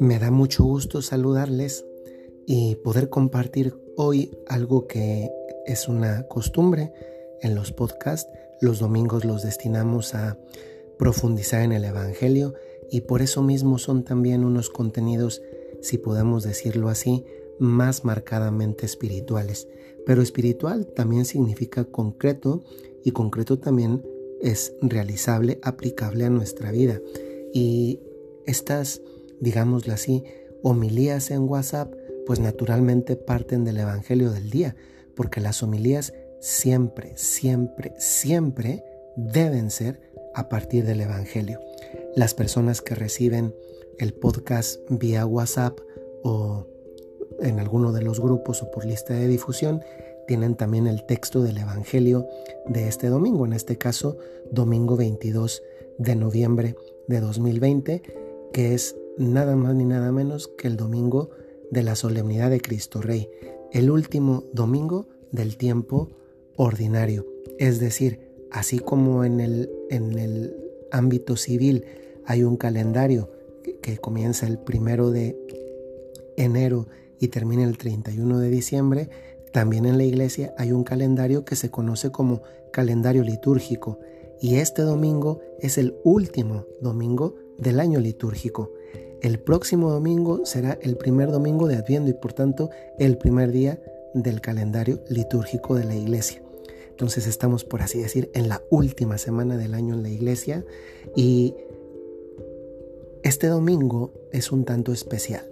Me da mucho gusto saludarles y poder compartir hoy algo que es una costumbre en los podcasts. Los domingos los destinamos a profundizar en el Evangelio y por eso mismo son también unos contenidos, si podemos decirlo así, más marcadamente espirituales. Pero espiritual también significa concreto y concreto también es realizable, aplicable a nuestra vida. Y estas digámoslo así, homilías en WhatsApp, pues naturalmente parten del Evangelio del día, porque las homilías siempre, siempre, siempre deben ser a partir del Evangelio. Las personas que reciben el podcast vía WhatsApp o en alguno de los grupos o por lista de difusión, tienen también el texto del Evangelio de este domingo, en este caso domingo 22 de noviembre de 2020, que es nada más ni nada menos que el domingo de la solemnidad de Cristo Rey, el último domingo del tiempo ordinario. Es decir, así como en el, en el ámbito civil hay un calendario que, que comienza el primero de enero y termina el 31 de diciembre, también en la iglesia hay un calendario que se conoce como calendario litúrgico y este domingo es el último domingo del año litúrgico. El próximo domingo será el primer domingo de Adviento y por tanto el primer día del calendario litúrgico de la iglesia. Entonces estamos, por así decir, en la última semana del año en la iglesia y este domingo es un tanto especial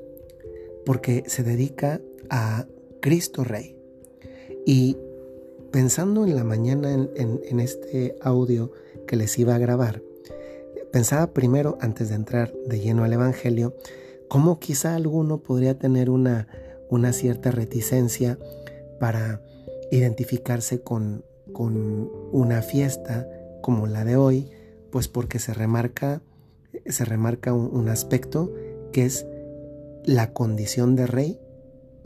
porque se dedica a Cristo Rey. Y pensando en la mañana en, este audio que les iba a grabar, Pensaba primero, antes de entrar de lleno al Evangelio, cómo quizá alguno podría tener una, una cierta reticencia para identificarse con, con una fiesta como la de hoy, pues porque se remarca, se remarca un, aspecto que es la condición de rey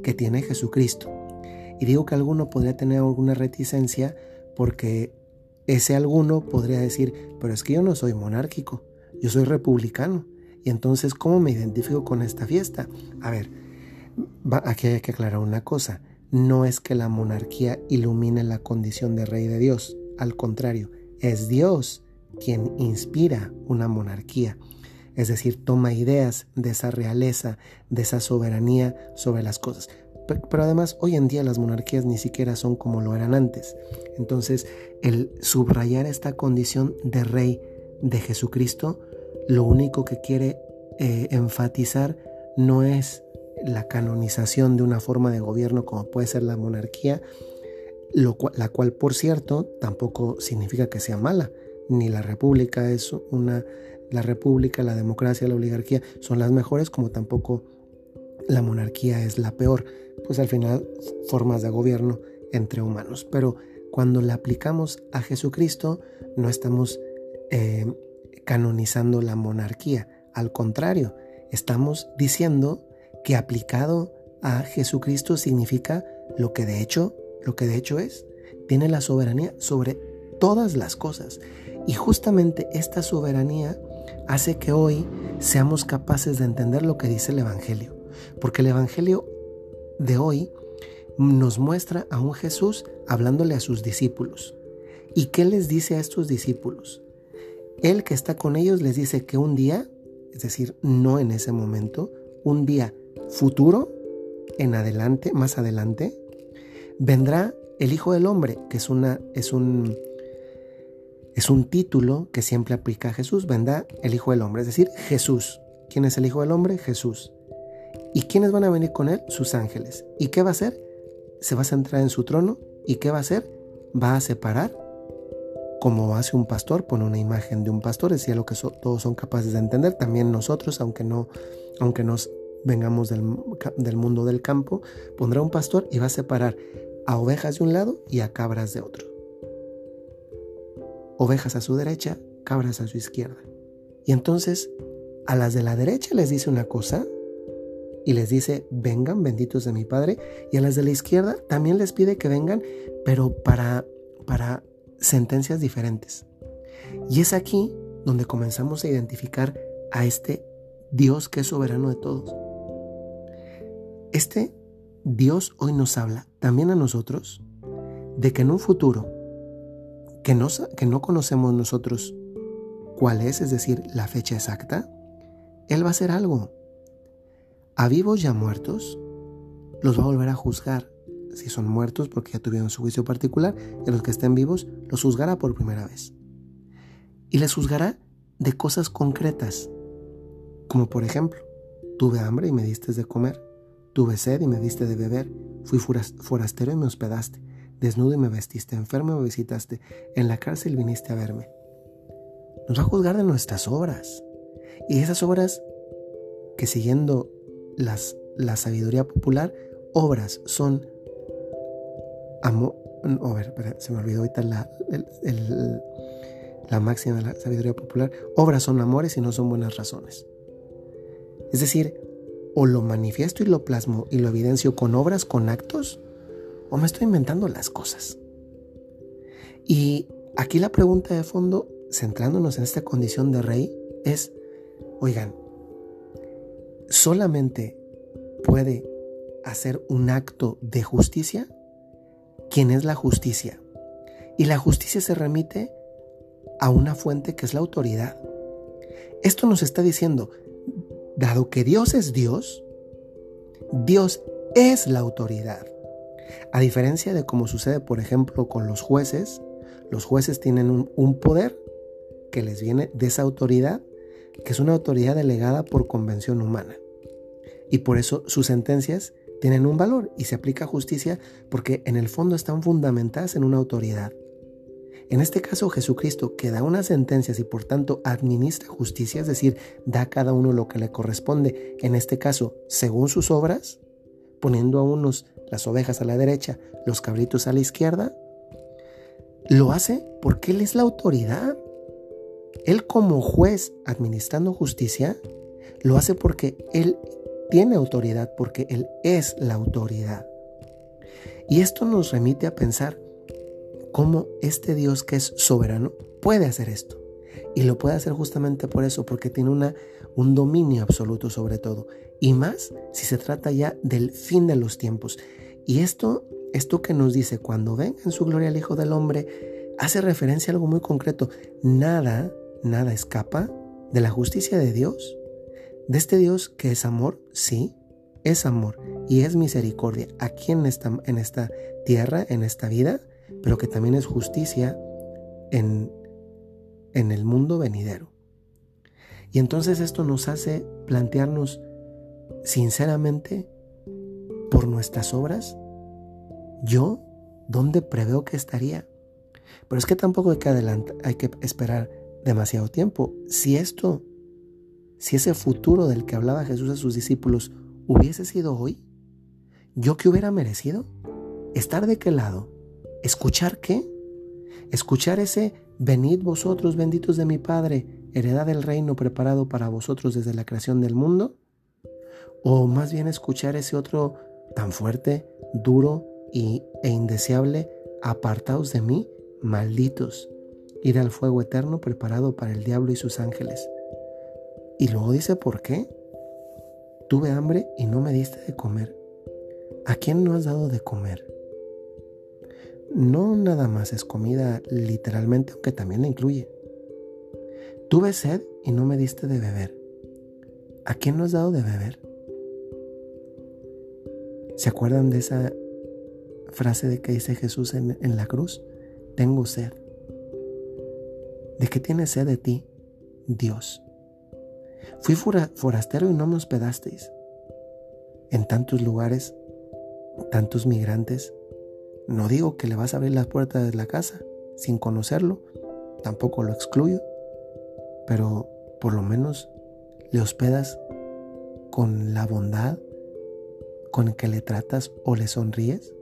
que tiene Jesucristo. Y digo que alguno podría tener alguna reticencia porque ese alguno podría decir, pero es que yo no soy monárquico, yo soy republicano. Y entonces, ¿cómo me identifico con esta fiesta? A ver, aquí hay que aclarar una cosa. No es que la monarquía ilumine la condición de rey de Dios. Al contrario, es Dios quien inspira una monarquía. Es decir, toma ideas de esa realeza, de esa soberanía sobre las cosas. Pero además hoy en día las monarquías ni siquiera son como lo eran antes. Entonces el subrayar esta condición de rey de Jesucristo, lo único que quiere eh, enfatizar no es la canonización de una forma de gobierno como puede ser la monarquía, la cual por cierto tampoco significa que sea mala, ni la república es una, la república, la democracia, la oligarquía son las mejores como tampoco la monarquía es la peor, pues al final formas de gobierno entre humanos. Pero cuando la aplicamos a Jesucristo, no estamos eh, canonizando la monarquía. Al contrario, estamos diciendo que aplicado a Jesucristo significa lo que de hecho, lo que de hecho es. Tiene la soberanía sobre todas las cosas. Y justamente esta soberanía hace que hoy seamos capaces de entender lo que dice el Evangelio. Porque el Evangelio de hoy nos muestra a un Jesús hablándole a sus discípulos. ¿Y qué les dice a estos discípulos? Él que está con ellos les dice que un día, es decir, no en ese momento, un día futuro, en adelante, más adelante, vendrá el Hijo del Hombre, que es, una, es, un, es un título que siempre aplica a Jesús, vendrá el Hijo del Hombre, es decir, Jesús. ¿Quién es el Hijo del Hombre? Jesús. ¿Y quiénes van a venir con él? Sus ángeles. ¿Y qué va a hacer? Se va a centrar en su trono. ¿Y qué va a hacer? Va a separar, como hace un pastor, pone una imagen de un pastor, es lo que todos son capaces de entender. También nosotros, aunque no, aunque nos vengamos del, del mundo del campo, pondrá un pastor y va a separar a ovejas de un lado y a cabras de otro. Ovejas a su derecha, cabras a su izquierda. Y entonces a las de la derecha les dice una cosa y les dice, vengan benditos de mi Padre. Y a las de la izquierda también les pide que vengan, pero para, para sentencias diferentes. Y es aquí donde comenzamos a identificar a este Dios que es soberano de todos. Este Dios hoy nos habla también a nosotros de que en un futuro que no, que no conocemos nosotros cuál es, es decir, la fecha exacta, Él va a hacer algo. A vivos y a muertos los va a volver a juzgar. Si son muertos porque ya tuvieron su juicio particular, y los que estén vivos los juzgará por primera vez. Y les juzgará de cosas concretas, como por ejemplo, tuve hambre y me diste de comer, tuve sed y me diste de beber, fui forastero y me hospedaste, desnudo y me vestiste, enfermo y me visitaste, en la cárcel viniste a verme. Nos va a juzgar de nuestras obras. Y esas obras que siguiendo las, la sabiduría popular, obras son amor. a ver, se me olvidó ahorita la, la máxima de la sabiduría popular. Obras son amores y no son buenas razones. Es decir, o lo manifiesto y lo plasmo y lo evidencio con obras, con actos, o me estoy inventando las cosas. Y aquí la pregunta de fondo, centrándonos en esta condición de rey, es, oigan, solamente puede hacer un acto de justicia quien es la justicia. Y la justicia se remite a una fuente que es la autoridad. Esto nos está diciendo, dado que Dios es Dios, Dios es la autoridad. A diferencia de como sucede, por ejemplo, con los jueces, los jueces tienen un, un poder que les viene de esa autoridad, que es una autoridad delegada por convención humana y por eso sus sentencias tienen un valor y se aplica justicia porque en el fondo están fundamentadas en una autoridad. En este caso Jesucristo que da unas sentencias y por tanto administra justicia, es decir, da a cada uno lo que le corresponde, en este caso según sus obras, poniendo a unos las ovejas a la derecha, los cabritos a la izquierda, lo hace porque Él es la autoridad. Él como juez administrando justicia, lo hace porque Él tiene autoridad porque Él es la autoridad. Y esto nos remite a pensar cómo este Dios que es soberano puede hacer esto. Y lo puede hacer justamente por eso, porque tiene una, un dominio absoluto sobre todo. Y más si se trata ya del fin de los tiempos. Y esto, esto que nos dice, cuando ven en su gloria el Hijo del Hombre, hace referencia a algo muy concreto. Nada, nada escapa de la justicia de Dios. De este Dios que es amor, sí, es amor y es misericordia aquí en esta, en esta tierra, en esta vida, pero que también es justicia en, en el mundo venidero. Y entonces esto nos hace plantearnos sinceramente por nuestras obras, yo, ¿dónde preveo que estaría? Pero es que tampoco hay que, adelantar, hay que esperar demasiado tiempo. Si esto si ese futuro del que hablaba Jesús a sus discípulos hubiese sido hoy, ¿yo qué hubiera merecido? ¿Estar de qué lado? ¿Escuchar qué? Escuchar ese venid vosotros benditos de mi Padre, heredad del reino preparado para vosotros desde la creación del mundo? ¿O más bien escuchar ese otro tan fuerte, duro y, e indeseable, apartaos de mí, malditos, ir al fuego eterno preparado para el diablo y sus ángeles? Y luego dice, ¿por qué? Tuve hambre y no me diste de comer. ¿A quién no has dado de comer? No nada más es comida literalmente, aunque también la incluye. Tuve sed y no me diste de beber. ¿A quién no has dado de beber? ¿Se acuerdan de esa frase de que dice Jesús en, en la cruz? Tengo sed. ¿De qué tiene sed de ti, Dios? Fui forastero y no me hospedasteis. En tantos lugares, tantos migrantes, no digo que le vas a abrir las puertas de la casa sin conocerlo, tampoco lo excluyo, pero por lo menos le hospedas con la bondad con que le tratas o le sonríes.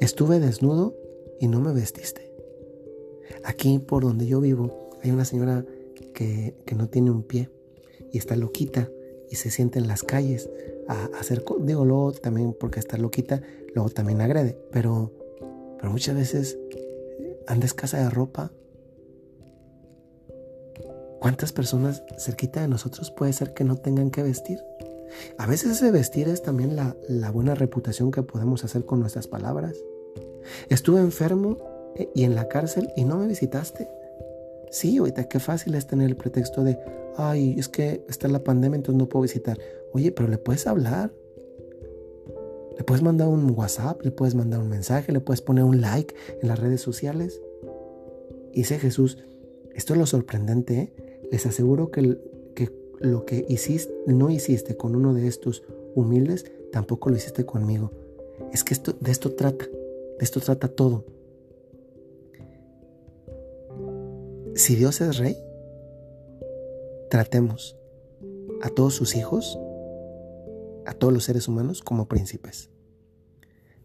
Estuve desnudo y no me vestiste. Aquí por donde yo vivo hay una señora que, que no tiene un pie y está loquita y se siente en las calles a, hacer, digo, luego también porque está loquita, luego también agrede, pero, pero muchas veces anda escasa de ropa ¿Cuántas personas cerquita de nosotros puede ser que no tengan que vestir? A veces ese vestir es también la, la buena reputación que podemos hacer con nuestras palabras. Estuve enfermo eh, y en la cárcel y no me visitaste. Sí, ahorita qué fácil es tener el pretexto de, ay, es que está la pandemia, entonces no puedo visitar. Oye, pero le puedes hablar. Le puedes mandar un WhatsApp, le puedes mandar un mensaje, le puedes poner un like en las redes sociales. Dice Jesús, esto es lo sorprendente, ¿eh? les aseguro que, que lo que hiciste, no hiciste con uno de estos humildes, tampoco lo hiciste conmigo. Es que esto, de esto trata, de esto trata todo. Si Dios es rey, tratemos a todos sus hijos, a todos los seres humanos como príncipes.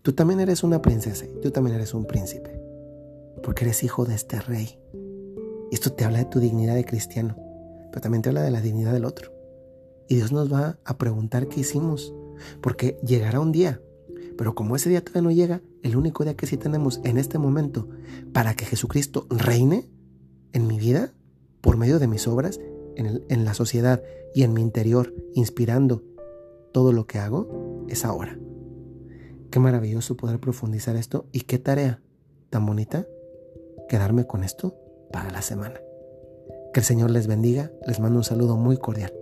Tú también eres una princesa tú también eres un príncipe, porque eres hijo de este rey. Y esto te habla de tu dignidad de cristiano, pero también te habla de la dignidad del otro. Y Dios nos va a preguntar qué hicimos, porque llegará un día, pero como ese día todavía no llega, el único día que sí tenemos en este momento para que Jesucristo reine en mi vida, por medio de mis obras, en, la sociedad y en mi interior, inspirando todo lo que hago, es ahora. Qué maravilloso poder profundizar esto y qué tarea tan bonita quedarme con esto para la semana. Que el Señor les bendiga, les mando un saludo muy cordial.